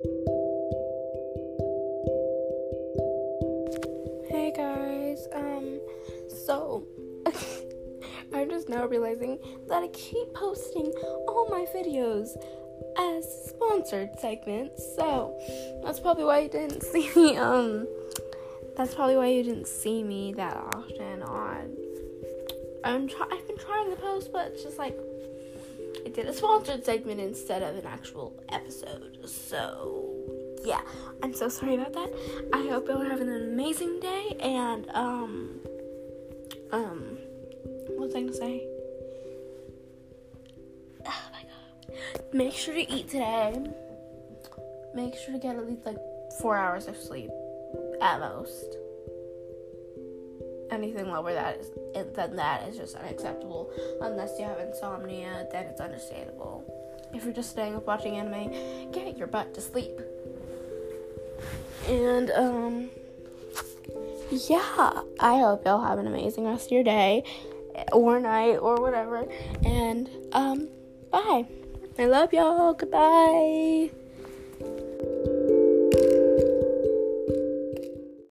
Hey guys, um, so I'm just now realizing that I keep posting all my videos as sponsored segments, so that's probably why you didn't see me, um, that's probably why you didn't see me that often on. I'm try- I've been trying to post, but it's just like I did a sponsored segment instead of an actual episode, so yeah, I'm so sorry about that. I hope are having an amazing day and um um was I gonna say? Oh my god. Make sure to eat today. Make sure to get at least like four hours of sleep at most. Anything lower that is than that is just unacceptable. Unless you have insomnia, then it's understandable. If you're just staying up watching anime, get your butt to sleep. And um yeah, I hope y'all have an amazing rest of your day or night or whatever. And um bye. I love y'all. Goodbye.